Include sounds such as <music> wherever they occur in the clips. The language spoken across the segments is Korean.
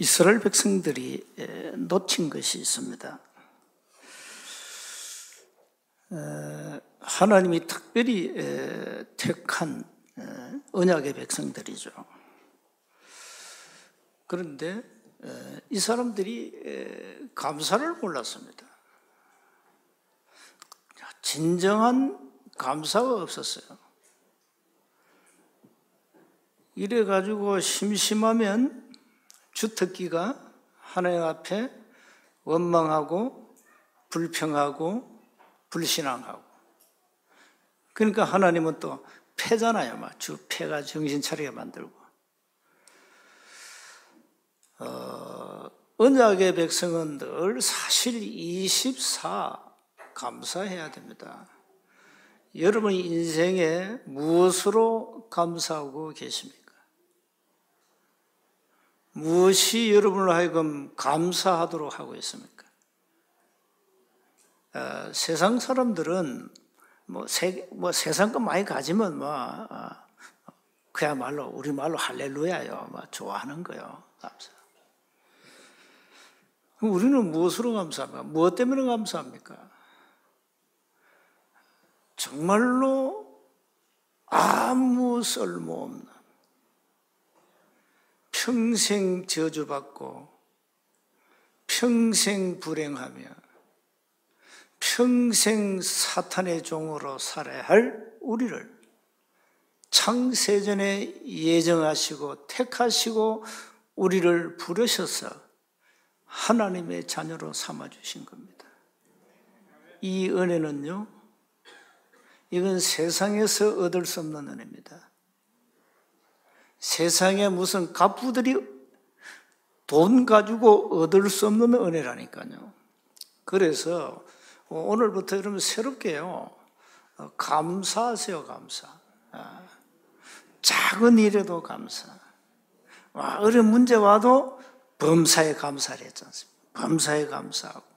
이스라엘 백성들이 놓친 것이 있습니다. 하나님이 특별히 택한 언약의 백성들이죠. 그런데 이 사람들이 감사를 몰랐습니다. 진정한 감사가 없었어요. 이래가지고 심심하면 주특기가 하나님 앞에 원망하고 불평하고 불신앙하고 그러니까 하나님은 또 패잖아요. 막 주패가 정신 차리게 만들고 어, 언약의 백성은 늘 사실 24 감사해야 됩니다. 여러분 인생에 무엇으로 감사하고 계십니까? 무엇이 여러분을 하여금 감사하도록 하고 있습니까? 어, 세상 사람들은 뭐, 세, 뭐 세상 것 많이 가지면 뭐, 어, 그야말로 우리 말로 할렐루야요. 뭐 좋아하는 거요. 감사. 우리는 무엇으로 감사합니까? 무엇 때문에 감사합니까? 정말로 아무 쓸모없는 평생 저주받고 평생 불행하며 평생 사탄의 종으로 살아야 할 우리를 창세전에 예정하시고 택하시고 우리를 부르셔서 하나님의 자녀로 삼아주신 겁니다. 이 은혜는요, 이건 세상에서 얻을 수 없는 은혜입니다. 세상에 무슨 갑부들이 돈 가지고 얻을 수 없는 은혜라니까요. 그래서 오늘부터 여러분 새롭게요. 감사하세요, 감사. 아, 작은 일에도 감사. 어려운 문제 와도 범사에 감사를 했지 않습니까? 범사에 감사하고.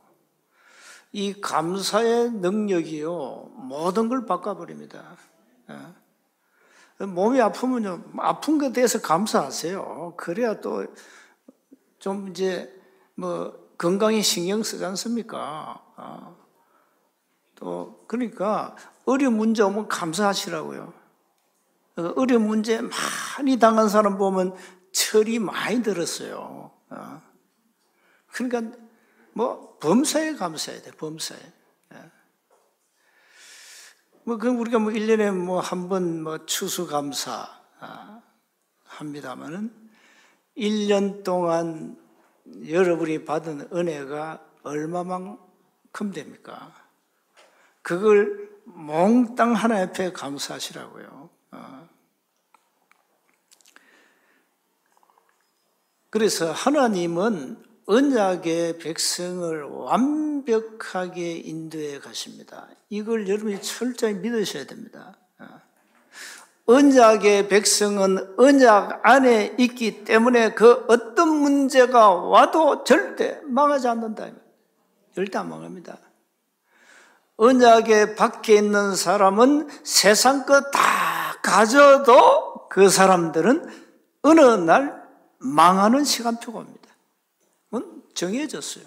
이 감사의 능력이요, 모든 걸 바꿔버립니다. 아, 몸이 아프면요, 아픈 것에 대해서 감사하세요. 그래야 또 좀 이제 뭐 건강에 신경 쓰지 않습니까? 어. 또 그러니까 어려운 문제 오면 감사하시라고요. 어려운 문제 많이 당한 사람 보면 철이 많이 들었어요. 어. 그러니까 뭐 범사에 감사해야 돼, 범사에. 뭐, 그럼 우리가 뭐 1년에 뭐 한 번 뭐 추수감사 아, 합니다만은 1년 동안 여러분이 받은 은혜가 얼마만큼 됩니까? 그걸 몽땅 하나 옆에 감사하시라고요. 어. 그래서 하나님은 언약의 백성을 완벽하게 인도해 가십니다. 이걸 여러분이 철저히 믿으셔야 됩니다. 어. 언약의 백성은 언약 안에 있기 때문에 그 어떤 문제가 와도 절대 망하지 않는다. 절대 안 망합니다. 언약의 밖에 있는 사람은 세상 것 다 가져도 그 사람들은 어느 날 망하는 시간표가 옵니다. 정해졌어요.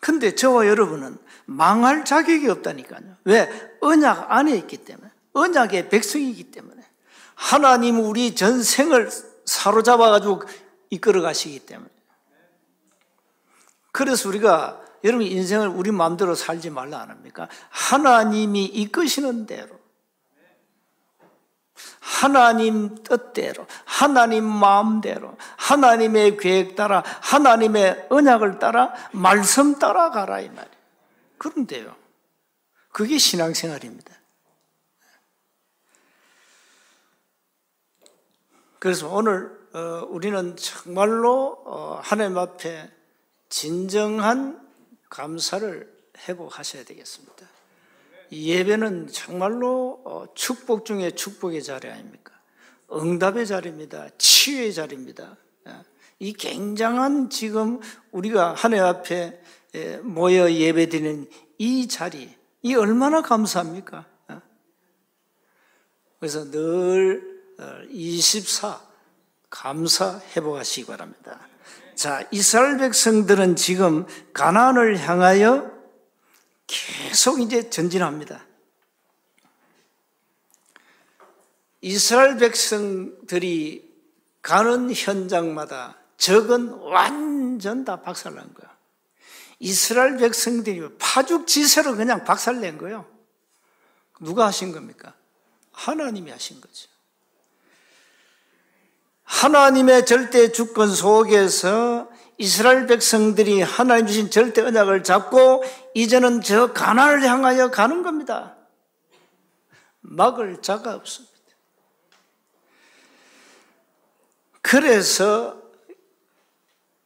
근데 저와 여러분은 망할 자격이 없다니까요. 왜? 언약 안에 있기 때문에. 언약의 백성이기 때문에. 하나님 우리 전생을 사로잡아가지고 이끌어 가시기 때문에. 그래서 우리가 여러분 인생을 우리 마음대로 살지 말라 안 합니까? 하나님이 이끄시는 대로 하나님 뜻대로, 하나님 마음대로, 하나님의 계획 따라, 하나님의 언약을 따라, 말씀 따라 가라 이 말이에요. 그런데요. 그게 신앙생활입니다. 그래서 오늘 어, 우리는 정말로 어, 하나님 앞에 진정한 감사를 회복하셔야 되겠습니다. 예배는 정말로 어, 축복 중에 축복의 자리 아닙니까? 응답의 자리입니다. 치유의 자리입니다. 예. 이 굉장한 지금 우리가 하나님 앞에 예, 모여 예배드리는 이 자리, 이 얼마나 감사합니까? 예. 그래서 늘 24, 어, 감사 회복하시기 바랍니다. 자, 이스라엘 백성들은 지금 가나안을 향하여 계속 이제 전진합니다. 이스라엘 백성들이 가는 현장마다 적은 완전 다 박살난 거야. 이스라엘 백성들이 파죽지세로 그냥 박살낸 거예요. 누가 하신 겁니까? 하나님이 하신 거죠. 하나님의 절대 주권 속에서 이스라엘 백성들이 하나님 주신 절대 언약을 잡고 이제는 저 가나를 향하여 가는 겁니다. 막을 자가 없습니다. 그래서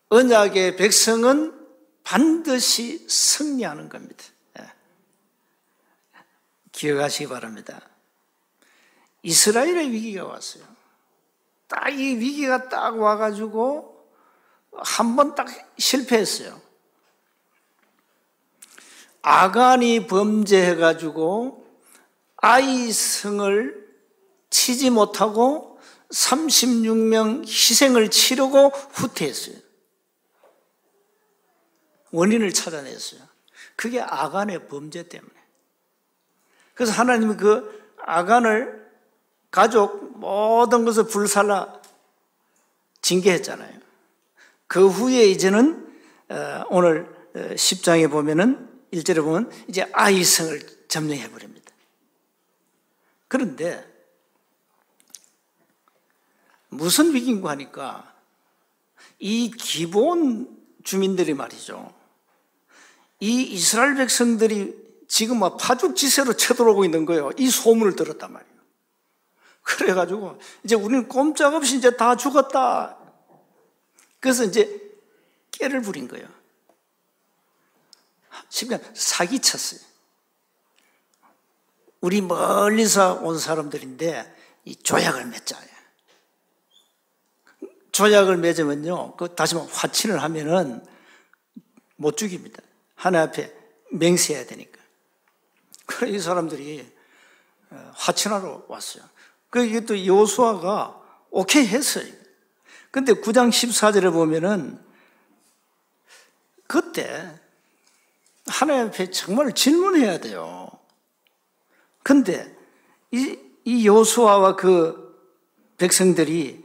언약의 백성은 반드시 승리하는 겁니다. 예. 기억하시기 바랍니다. 이스라엘의 위기가 왔어요. 딱 이 위기가 딱 와가지고 한 번 딱 실패했어요. 아간이 범죄해가지고 아이성을 치지 못하고 36명 희생을 치르고 후퇴했어요. 원인을 찾아냈어요. 그게 아간의 범죄 때문에. 그래서 하나님이 그 아간을 가족 모든 것을 불살라 징계했잖아요. 그 후에 이제는 어, 오늘 10장에 어, 보면은 1절에 보면 이제 아이성을 점령해 버립니다. 그런데 무슨 위기인가 하니까 이 기본 주민들이 말이죠. 이 이스라엘 백성들이 지금 막 파죽지세로 쳐들어오고 있는 거예요. 이 소문을 들었단 말이에요. 그래가지고 이제 우리는 꼼짝없이 이제 다 죽었다. 그래서 이제 깨를 부린 거예요. 쉽게 사기쳤어요. 우리 멀리서 온 사람들인데 이 조약을 맺자요. 조약을 맺으면요, 그 다시 말 화친을 하면은 못 죽입니다. 하나 앞에 맹세해야 되니까. 그래 이 사람들이 어, 화친하러 왔어요. 그 이게 또 여수아가 오케이 했어요. 근데 9장 14절에 보면은 그때 하나님 앞에 정말 질문해야 돼요. 근데 이, 이 여수아와 그 백성들이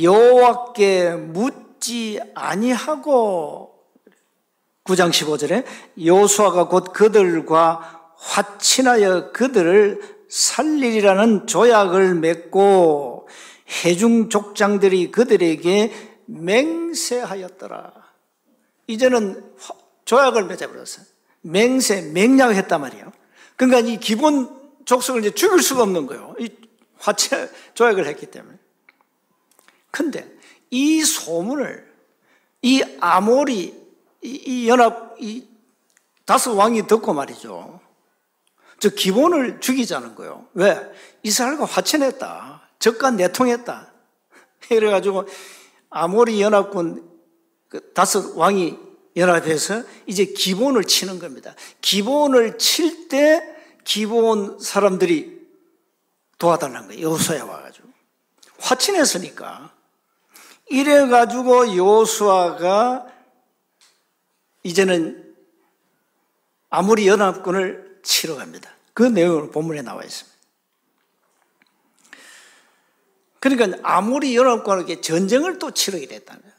여호와께 묻지 아니하고 9장 15절에 여호수아가 곧 그들과 화친하여 그들을 살리리라는 조약을 맺고 해중 족장들이 그들에게 맹세하였더라. 이제는 조약을 맺어버렸어요. 맹세, 맹약했단 말이에요. 그러니까 이 기본 족속을 이제 죽일 수가 없는 거예요. 이 화체 조약을 했기 때문에. 근데 이 소문을 이 아모리 이, 이 연합 이 다섯 왕이 듣고 말이죠. 저 기본을 죽이자는 거예요. 왜? 이스라엘과 화친했다. 적과 내통했다. <laughs> 이래가지고 아모리 연합군 그 다섯 왕이 연합해서 이제 기본을 치는 겁니다. 기본을 칠 때 기본 사람들이 도와달라는 거예요. 여호수아에 와가지고. 화친했으니까. 이래가지고 여호수아가 이제는 아무리 연합군을 치러 갑니다. 그 내용은 본문에 나와 있습니다. 그러니까 아무리 연합군에게 전쟁을 또 치르게 됐다는 거예요.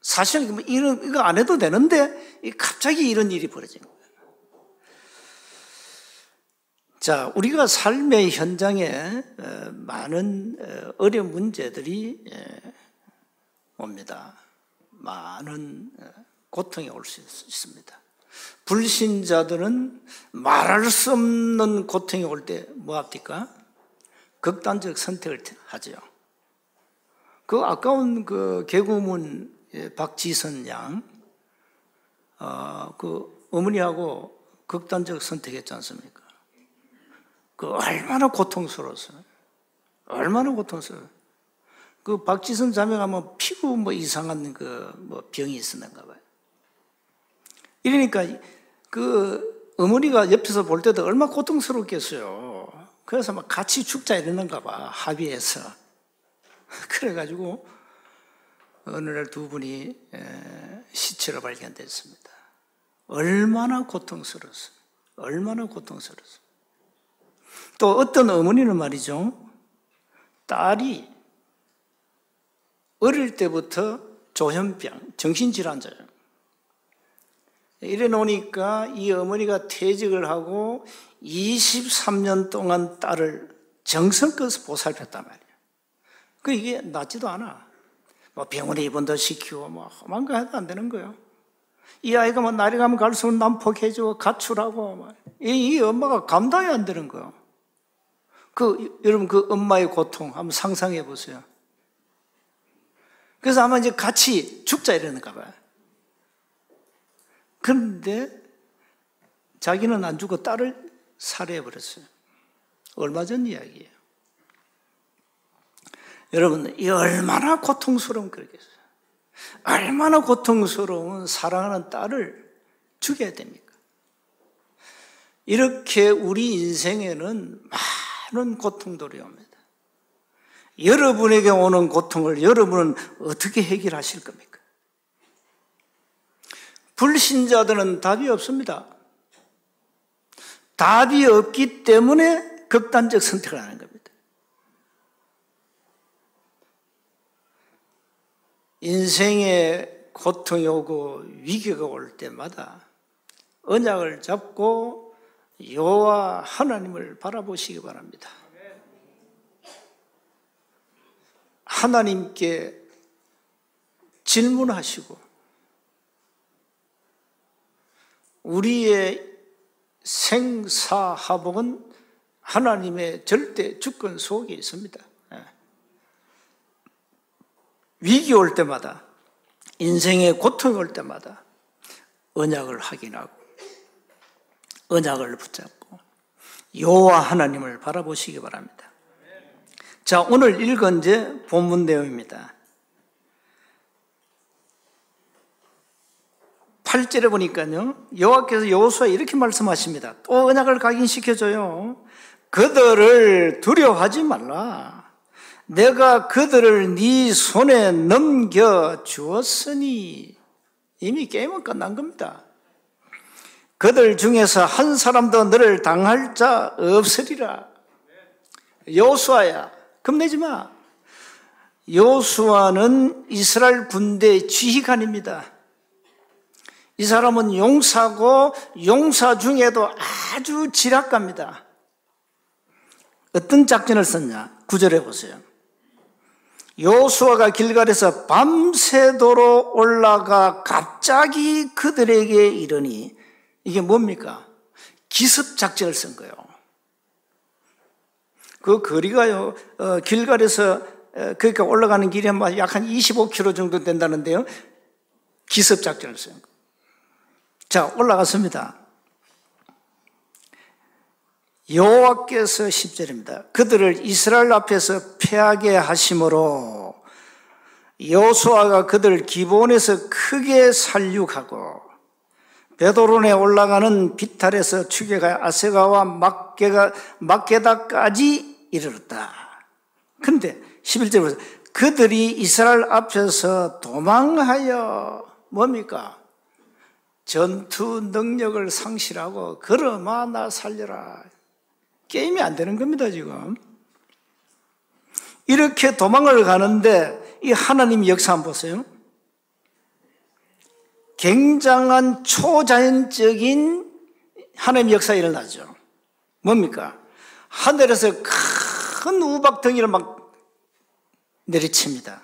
사실은 뭐 이런, 이거 안 해도 되는데 갑자기 이런 일이 벌어진 거예요. 자, 우리가 삶의 현장에 어, 많은 어, 어려운 문제들이 옵니다. 많은 어, 고통이 올 수 있습니다. 불신자들은 말할 수 없는 고통이 올 때 뭐 합니까? 극단적 선택을 하죠. 그 아까운 그 개구문 예, 박지선 양, 어, 그 어머니하고 극단적 선택했지 않습니까? 그 얼마나 고통스러웠어요. 얼마나 고통스러워요. 그 박지선 자매가 뭐 피부 뭐 이상한 그 뭐 병이 있었는가 봐요. 이러니까 그 어머니가 옆에서 볼 때도 얼마나 고통스럽겠어요. 그래서 막 같이 죽자 이러는가 봐, 합의해서. <laughs> 그래가지고 어느 날 두 분이 시체로 발견됐습니다. 얼마나 고통스러웠어요. 얼마나 고통스러웠어요. 또 어떤 어머니는 말이죠. 딸이 어릴 때부터 조현병, 정신질환자예요. 이래 놓으니까 이 어머니가 퇴직을 하고 23년 동안 딸을 정성껏 보살폈단 말이에요. 그 이게 낫지도 않아. 뭐 병원에 입원도 시키고 뭐 험한 거 해도 안 되는 거예요. 이 아이가 뭐 날이 가면 갈수록 난폭해지고 가출하고 뭐. 이, 이 엄마가 감당이 안 되는 거예요. 그 여러분 그 엄마의 고통 한번 상상해 보세요. 그래서 아마 이제 같이 죽자 이러는가 봐요. 그런데 자기는 안 죽고 딸을 살해해 버렸어요. 얼마 전 이야기예요. 여러분, 이 얼마나 고통스러운 그러겠어요. 얼마나 고통스러운 사랑하는 딸을 죽여야 됩니까? 이렇게 우리 인생에는 많은 고통들이 옵니다. 여러분에게 오는 고통을 여러분은 어떻게 해결하실 겁니까? 불신자들은 답이 없습니다. 답이 없기 때문에 극단적 선택을 하는 겁니다. 인생에 고통이 오고 위기가 올 때마다 언약을 잡고 여호와 하나님을 바라보시기 바랍니다. 하나님께 질문하시고 우리의 생사하복은 하나님의 절대 주권 속에 있습니다. 예. 위기 올 때마다 인생의 고통이 올 때마다 언약을 확인하고 언약을 붙잡고 여호와 하나님을 바라보시기 바랍니다. 자, 오늘 읽은 제 본문 내용입니다. 8절에 보니까요. 여호와께서 여호수아 이렇게 말씀하십니다. 또 언약을 각인시켜 줘요. 그들을 두려워하지 말라. 내가 그들을 네 손에 넘겨 주었으니 이미 게임은 끝난 겁니다. 그들 중에서 한 사람도 너를 당할 자 없으리라. 여호수아야, 겁내지 마. 여호수아는 이스라엘 군대 지휘관입니다. 이 사람은 용사고 용사 중에도 아주 지략가입니다. 어떤 작전을 썼냐? 구절해 보세요. 요수아가 길갈에서 밤새도록 올라가 갑자기 그들에게 이르니 이게 뭡니까? 기습 작전을 쓴 거예요. 그 거리가요, 어, 길갈에서 어, 그러니까 올라가는 길이 약한 25km 정도 된다는데요. 기습 작전을 쓴 거예요. 자, 올라갔습니다. 여호와께서 10절입니다. 그들을 이스라엘 앞에서 패하게 하심으로 여호수아가 그들을 기본에서 크게 살육하고 베도론에 올라가는 비탈에서 추계가 아세가와 막게가 막게다까지 이르렀다. 근데 11절에 그들이 이스라엘 앞에서 도망하여 뭡니까? 전투 능력을 상실하고 그러마 나 살려라. 게임이 안 되는 겁니다, 지금. 이렇게 도망을 가는데 이 하나님 역사 한번 보세요. 굉장한 초자연적인 하나님 역사 일어나죠. 뭡니까? 하늘에서 큰 우박덩이를 막 내리칩니다.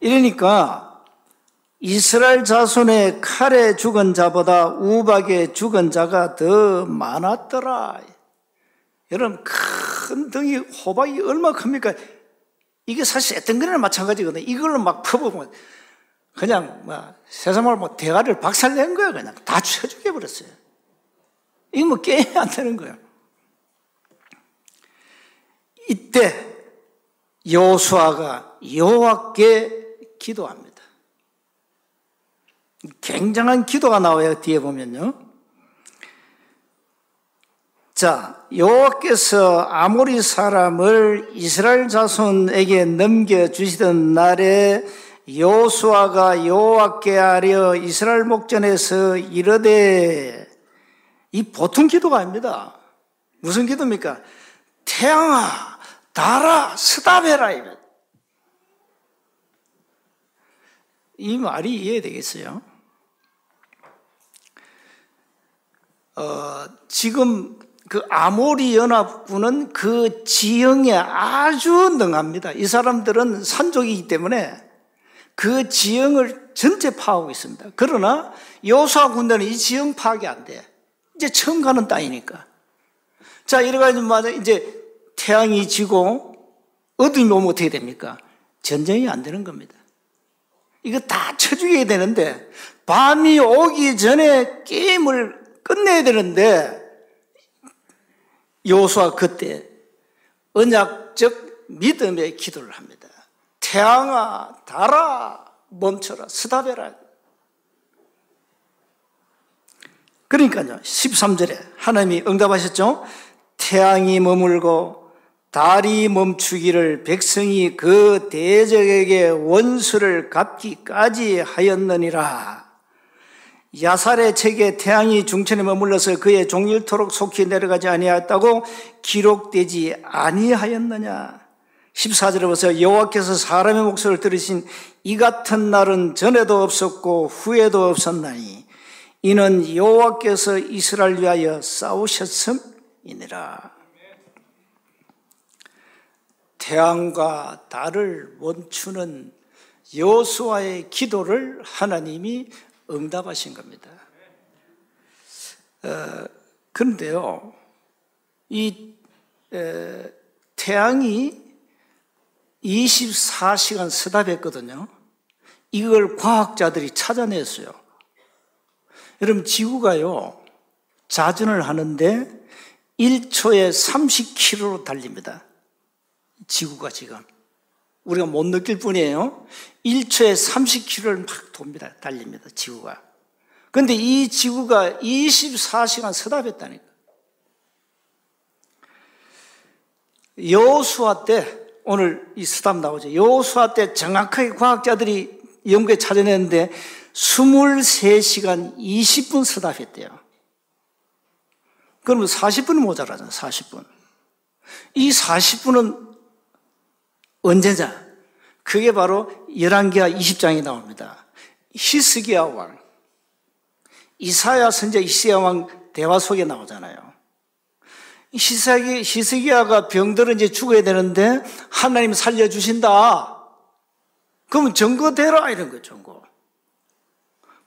이러니까 이스라엘 자손의 칼에 죽은 자보다 우박에 죽은 자가 더 많았더라. 여러분, 큰 덩이 호박이 얼마나 큽니까? 이게 사실 거나 마찬가지거든요. 이걸로 막 퍼보면 그냥 뭐 세상을 뭐 대가리를 박살낸 거야. 그냥 다 쳐죽여 버렸어요. 이거 뭐 게임이 안 되는 거예요. 이때 여호수아가 여호와께 기도합니다. 굉장한 기도가 나와요. 뒤에 보면요. 자, 여호와께서 아모리 사람을 이스라엘 자손에게 넘겨 주시던 날에 여호수아가 여호와께 아려 이스라엘 목전에서 이르되 이 보통 기도가 아닙니다. 무슨 기도입니까? 태양아, 달아, 스답해라 이거. 이 말이 이해되겠어요? 어, 지금 그 아모리 연합군은 그 지형에 아주 능합니다. 이 사람들은 산족이기 때문에 그 지형을 전체 파악하고 있습니다. 그러나 여수아 군대는 이 지형 파악이 안 돼. 이제 처음 가는 땅이니까. 자, 이래가지고 맞아 이제 태양이 지고 어둠이 오면 어떻게 됩니까? 전쟁이 안 되는 겁니다. 이거 다 쳐죽여야 되는데 밤이 오기 전에 게임을 끝내야 되는데 요수와 그때 언약적 믿음의 기도를 합니다. 태양아, 달아, 멈춰라, 스탑해라. 그러니까요, 13절에 하나님이 응답하셨죠? 태양이 머물고 달이 멈추기를 백성이 그 대적에게 원수를 갚기까지 하였느니라. 야살의 책에 태양이 중천에 머물러서 그의 종일토록 속히 내려가지 아니하였다고 기록되지 아니하였느냐. 14절에 보세요. 여호와께서 사람의 목소리를 들으신 이 같은 날은 전에도 없었고 후에도 없었나니 이는 여호와께서 이스라엘 위하여 싸우셨음이니라. 태양과 달을 멈추는 여수와의 기도를 하나님이 응답하신 겁니다. 어, 그런데요, 이 에, 태양이 24시간 스답했거든요. 이걸 과학자들이 찾아냈어요. 여러분, 지구가요, 자전을 하는데 1초에 30km로 달립니다. 지구가 지금. 우리가 못 느낄 뿐이에요. 1초에 30km를 막 돕니다. 달립니다. 지구가. 근데 이 지구가 24시간 서답했다니까. 여수화 때, 오늘 이 서답 나오죠. 여수화 때 정확하게 과학자들이 연구에 찾아냈는데 23시간 20분 서답했대요. 그러면 40분이 모자라잖아, 40분. 이 40분은 언제냐? 그게 바로 열왕기하 20장에 나옵니다. 히스기야 왕, 이사야 선제 이시야 왕 대화 속에 나오잖아요. 히스기, 히스기야가 병들어 이제 죽어야 되는데 하나님 살려주신다. 그러면 증거대라 이런 거 증거.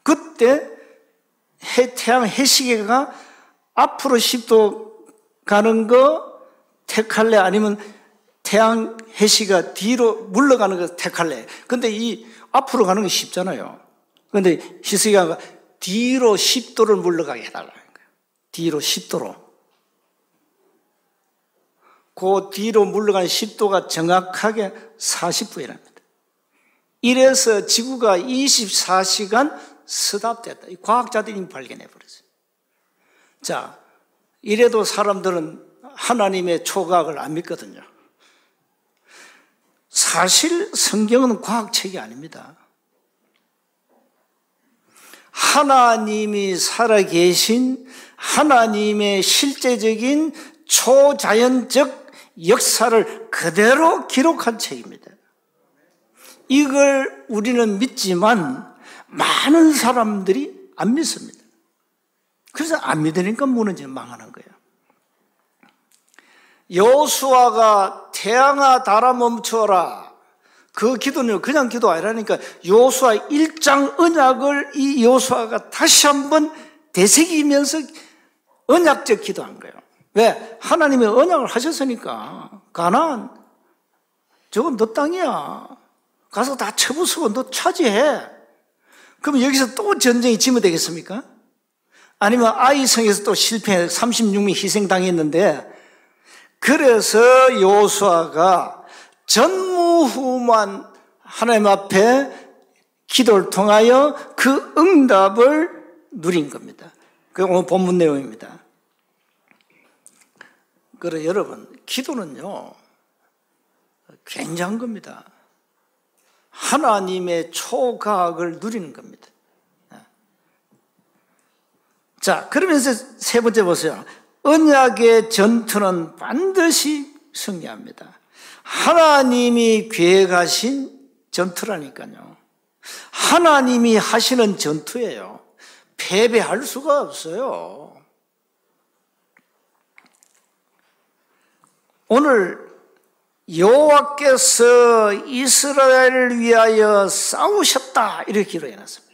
그때 해, 태양 해시계가 앞으로 10도 가는 거 택할래 아니면 태양 해시가 뒤로 물러가는 거 택할래. 근데 이 앞으로 가는 게 쉽잖아요. 근데 히스기야가 뒤로 10도를 물러가게 해달라는 거예요. 뒤로 10도로. 그 뒤로 물러가는 10도가 정확하게 40분이랍니다. 이래서 지구가 24시간 스답됐다. 과학자들이 발견해 버렸어요. 자, 이래도 사람들은 하나님의 초각을 안 믿거든요. 사실 성경은 과학책이 아닙니다. 하나님이 살아계신 하나님의 실제적인 초자연적 역사를 그대로 기록한 책입니다. 이걸 우리는 믿지만 많은 사람들이 안 믿습니다. 그래서 안 믿으니까 무너지 망하는 거예요. 여수아가 태양아 달아 멈춰라. 그 기도는 그냥 기도 아니라니까 여수아 1장 언약을 이 여수아가 다시 한번 되새기면서 언약적 기도한 거예요. 왜? 하나님의 언약을 하셨으니까 가난 저건 너 땅이야. 가서 다 쳐부수고 너 차지해. 그럼 여기서 또 전쟁이 지무되겠습니까? 아니면 아이성에서 또 실패 36명 희생당했는데 그래서 요수아가 전무후무한 하나님 앞에 기도를 통하여 그 응답을 누린 겁니다. 그 오늘 본문 내용입니다. 그래 여러분 기도는요 굉장한 겁니다. 하나님의 초과학을 누리는 겁니다. 자, 그러면서 세 번째 보세요. 언약의 전투는 반드시 승리합니다. 하나님이 계획하신 전투라니까요. 하나님이 하시는 전투예요. 패배할 수가 없어요. 오늘 여호와께서 이스라엘을 위하여 싸우셨다 이렇게 기록해 놨습니다.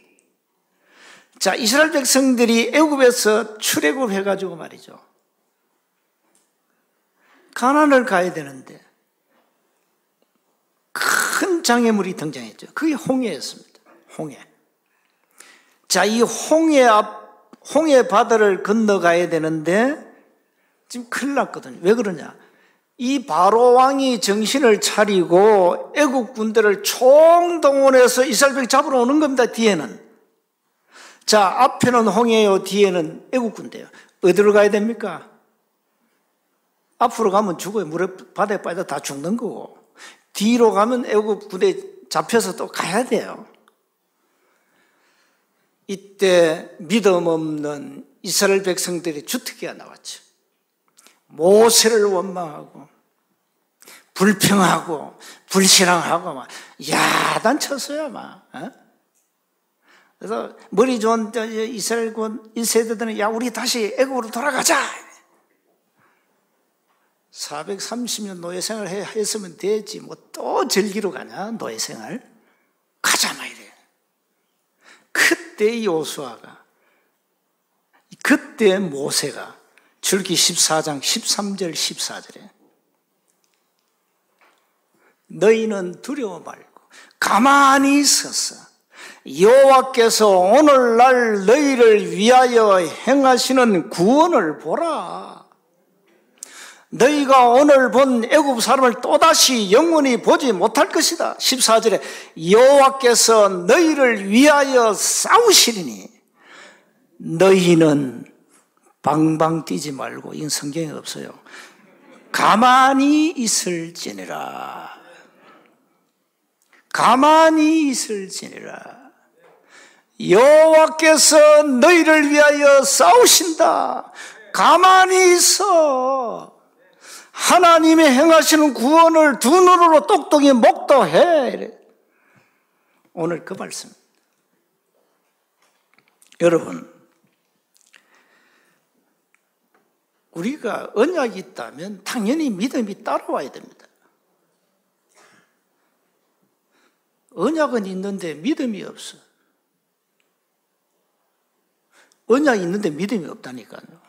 자, 이스라엘 백성들이 애굽에서 출애굽해 가지고 말이죠. 가난을 가야 되는데 큰 장애물이 등장했죠. 그게 홍해였습니다. 홍해. 자, 이 홍해 앞 홍해 바다를 건너가야 되는데 지금 큰일 났거든요. 왜 그러냐? 이 바로 왕이 정신을 차리고 애국 군대를 총동원해서 이스라엘 잡으러 오는 겁니다. 뒤에는 자 앞에는 홍해요, 뒤에는 애국 군대요. 어디로 가야 됩니까? 앞으로 가면 죽어요. 물에 바다에 빠져 다 죽는 거고 뒤로 가면 애국 군대 잡혀서 또 가야 돼요. 이때 믿음 없는 이스라엘 백성들이 주특기가 나왔죠. 모세를 원망하고 불평하고 불신앙하고 막 야단쳤어요 막. 어? 그래서 머리 좋은 이스라엘 군 1세대들은 야 우리 다시 애국으로 돌아가자. 430년 노예 생활 했으면 되지 뭐또 절기로 가냐 노예 생활 가자 막 이래. 그때 요수아가 그때 모세가 출기 14장 13절 14절에 너희는 두려워 말고 가만히 있어서 여호와께서 오늘날 너희를 위하여 행하시는 구원을 보라. 너희가 오늘 본 애굽 사람을 또다시 영원히 보지 못할 것이다. 14절에 여호와께서 너희를 위하여 싸우시리니 너희는 방방 뛰지 말고 이 성경에 없어요. 가만히 있을지니라. 가만히 있을지니라. 여호와께서 너희를 위하여 싸우신다. 가만히 있어. 하나님의 행하시는 구원을 두 눈으로 똑똑히 목도해. 오늘 그 말씀. 여러분, 우리가 언약이 있다면 당연히 믿음이 따라와야 됩니다. 언약은 있는데 믿음이 없어. 언약이 있는데 믿음이 없다니까요.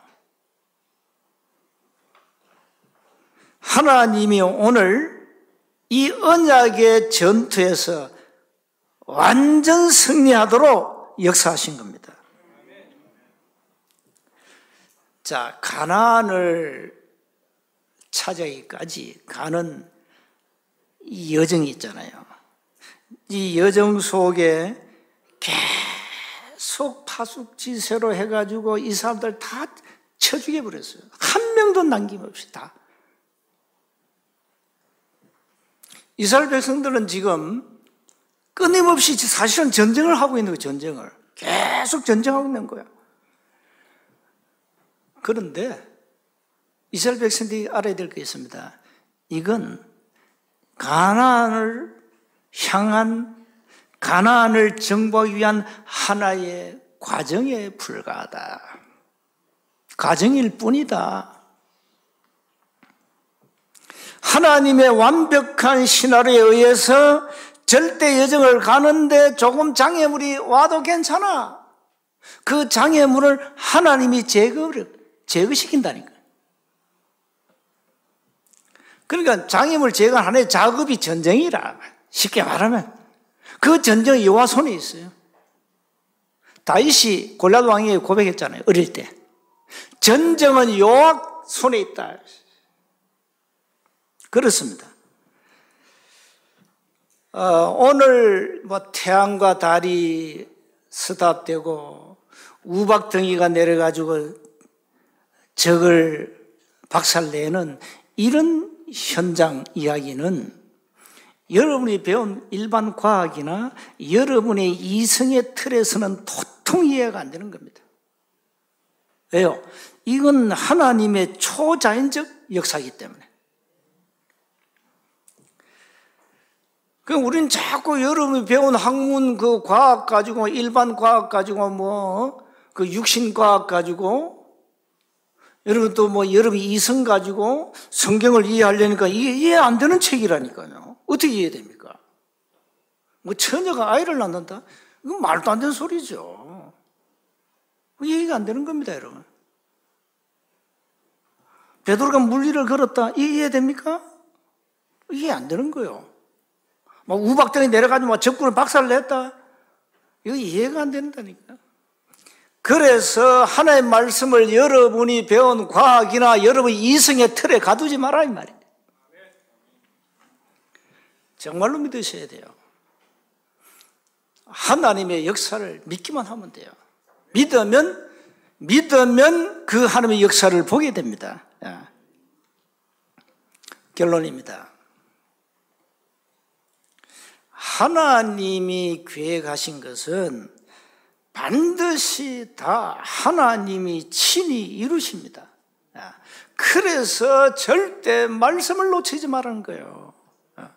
하나님이 오늘 이 언약의 전투에서 완전 승리하도록 역사하신 겁니다. 자, 가난을 찾아기까지 가는 이 여정이 있잖아요. 이 여정 속에 계속 파숙지세로 해가지고 이 사람들 다 쳐죽여 버렸어요. 한 명도 남김없이 다. 이스라엘 백성들은 지금 끊임없이 사실은 전쟁을 하고 있는 거예요, 전쟁을. 계속 전쟁하고 있는 거야. 그런데 이스라엘 백성들이 알아야 될 게 있습니다. 이건 가난을 향한 가난을 정복하기 위한 하나의 과정에 불과하다. 과정일 뿐이다. 하나님의 완벽한 신화에 의해서 절대 여정을 가는데 조금 장애물이 와도 괜찮아. 그 장애물을 하나님이 제거를, 제거시킨다니까. 그러니까 장애물 제거하는 작업이 전쟁이라. 쉽게 말하면. 그 전쟁이 여호와 손에 있어요. 다윗이 골라 왕에게 고백했잖아요. 어릴 때. 전쟁은 여호와 손에 있다. 그렇습니다. 어, 오늘 뭐 태양과 달이 스탑되고 우박덩이가 내려가지고 적을 박살내는 이런 현장 이야기는 여러분이 배운 일반 과학이나 여러분의 이성의 틀에서는 도통 이해가 안 되는 겁니다. 왜요? 이건 하나님의 초자연적 역사이기 때문에. 그 우리는 자꾸 여러분이 배운 학문 그 과학 가지고 일반 과학 가지고 뭐 그 육신 과학 가지고 여러분 또 뭐 여러분 이성 가지고 성경을 이해하려니까 이게 이해 안 되는 책이라니까요. 어떻게 이해됩니까? 뭐 처녀가 아이를 낳는다? 이건 말도 안 되는 소리죠. 이해가 안 되는 겁니다, 여러분. 베드로가 물리를 걸었다. 이해됩니까? 이해 안 되는 거예요. 막 우박등이 내려가지고 막 적군을 박살을 냈다. 이거 이해가 안 된다니까. 그래서 하나의 말씀을 여러분이 배운 과학이나 여러분 이성의 틀에 가두지 마라 이 말이에요. 정말로 믿으셔야 돼요. 하나님의 역사를 믿기만 하면 돼요. 믿으면 믿으면 그 하나님의 역사를 보게 됩니다. 예. 결론입니다. 하나님이 계획하신 것은 반드시 다 하나님이 친히 이루십니다. 아, 그래서 절대 말씀을 놓치지 말라는 거예요. 아.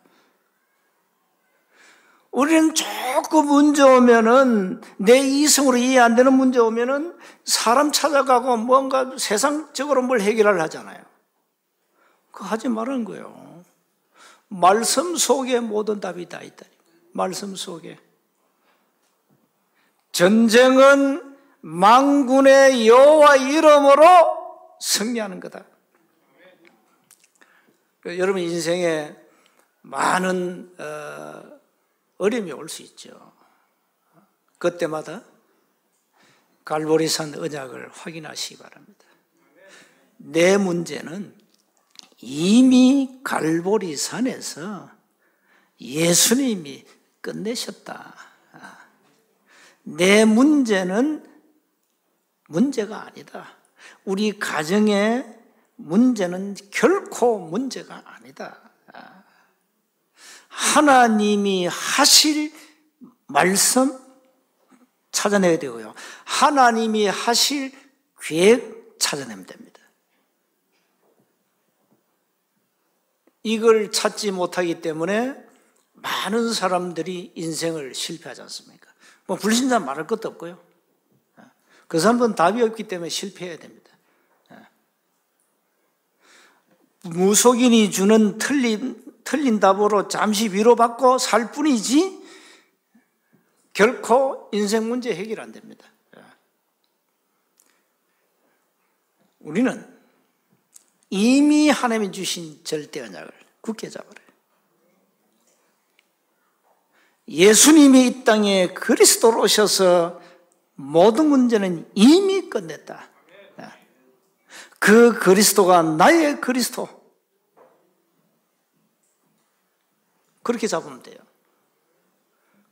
우리는 조금 문제 오면은 내 이성으로 이해 안 되는 문제 오면은 사람 찾아가고 뭔가 세상적으로 뭘 해결을 하잖아요. 그거 하지 말라는 거예요. 말씀 속에 모든 답이 다 있다. 말씀 속에. 전쟁은 망군의 여호와 이름으로 승리하는 거다. 여러분 인생에 많은 어, 어려움이 올 수 있죠. 그때마다 갈보리산 언약을 확인하시기 바랍니다. 내 문제는 이미 갈보리산에서 예수님이 끝내셨다. 내 문제는 문제가 아니다. 우리 가정의 문제는 결코 문제가 아니다. 하나님이 하실 말씀 찾아내야 되고요. 하나님이 하실 계획 찾아내면 됩니다. 이걸 찾지 못하기 때문에 많은 사람들이 인생을 실패하지 않습니까? 뭐 불신자 말할 것도 없고요. 그 사람은 답이 없기 때문에 실패해야 됩니다. 무속인이 주는 틀린, 틀린 답으로 잠시 위로받고 살 뿐이지 결코 인생 문제 해결 안 됩니다. 우리는 이미 하나님이 주신 절대 언약을 굳게 잡아라. 예수님이 이 땅에 그리스도로 오셔서 모든 문제는 이미 끝냈다. 그 그리스도가 나의 그리스도. 그렇게 잡으면 돼요.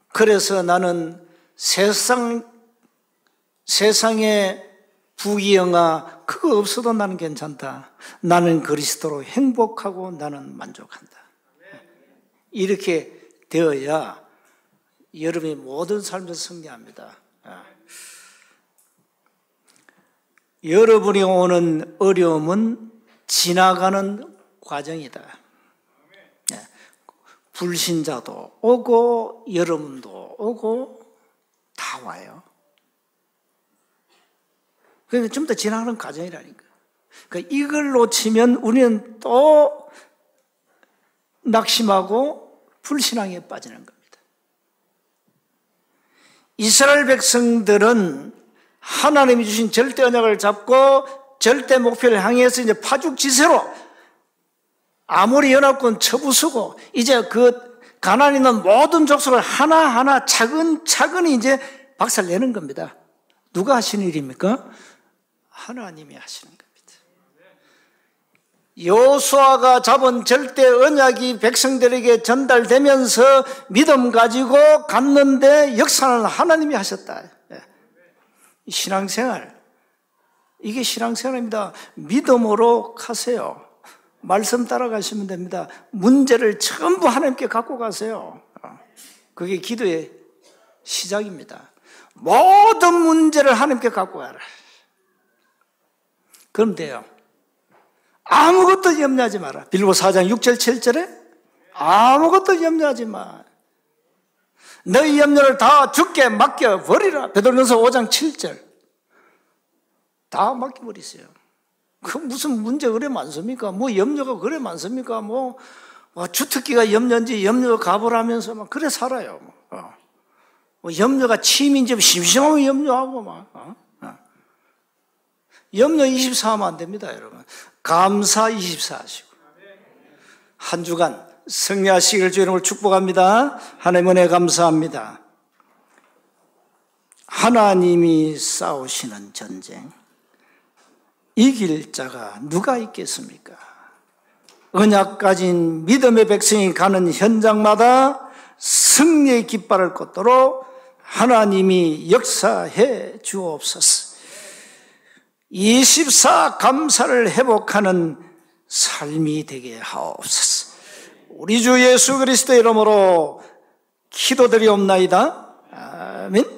그래서 나는 세상, 세상에 부귀영화, 그거 없어도 나는 괜찮다. 나는 그리스도로 행복하고 나는 만족한다. 이렇게 되어야 여러분의 모든 삶에서 승리합니다. 아. 여러분이 오는 어려움은 지나가는 과정이다. 예. 불신자도 오고 여러분도 오고 다 와요. 그러니까 좀 더 지나가는 과정이라니까. 그러니까 이걸 놓치면 우리는 또 낙심하고 불신앙에 빠지는 거예요. 이스라엘 백성들은 하나님이 주신 절대 언약을 잡고 절대 목표를 향해서 이제 파죽지세로 아무리 연합군 쳐부수고 이제 그 가난에 있는 모든 족속을 하나하나 차근차근히 이제 박살 내는 겁니다. 누가 하시는 일입니까? 하나님이 하시는 겁니다. 여수아가 잡은 절대 언약이 백성들에게 전달되면서 믿음 가지고 갔는데 역사는 하나님이 하셨다. 예. 신앙생활 이게 신앙생활입니다. 믿음으로 가세요. 말씀 따라가시면 됩니다. 문제를 전부 하나님께 갖고 가세요. 그게 기도의 시작입니다. 모든 문제를 하나님께 갖고 가라. 그럼 돼요. 아무것도 염려하지 마라. 빌보 4장 6절 7절에 아무것도 염려하지 마. 너희 염려를 다 죽게 맡겨 버리라. 베드로전서 5장 7절. 다 맡겨 버리세요. 그 무슨 문제 그래 많습니까? 뭐 염려가 그래 많습니까? 뭐, 뭐 주특기가 염려인지 염려 가보라면서 막 그래 살아요. 뭐, 어. 뭐 염려가 침인지 심심하면 염려하고 막. 염려 24 하면 안 됩니다, 여러분. 감사 24 하시고. 한 주간 승리하시길 주 이름을 축복합니다. 하나님 은혜 감사합니다. 하나님이 싸우시는 전쟁. 이길 자가 누가 있겠습니까? 언약 가진 믿음의 백성이 가는 현장마다 승리의 깃발을 꽂도록 하나님이 역사해 주옵소서. 24 감사를 회복하는 삶이 되게 하옵소서. 우리 주 예수 그리스도 이름으로 기도드리옵나이다. 아멘.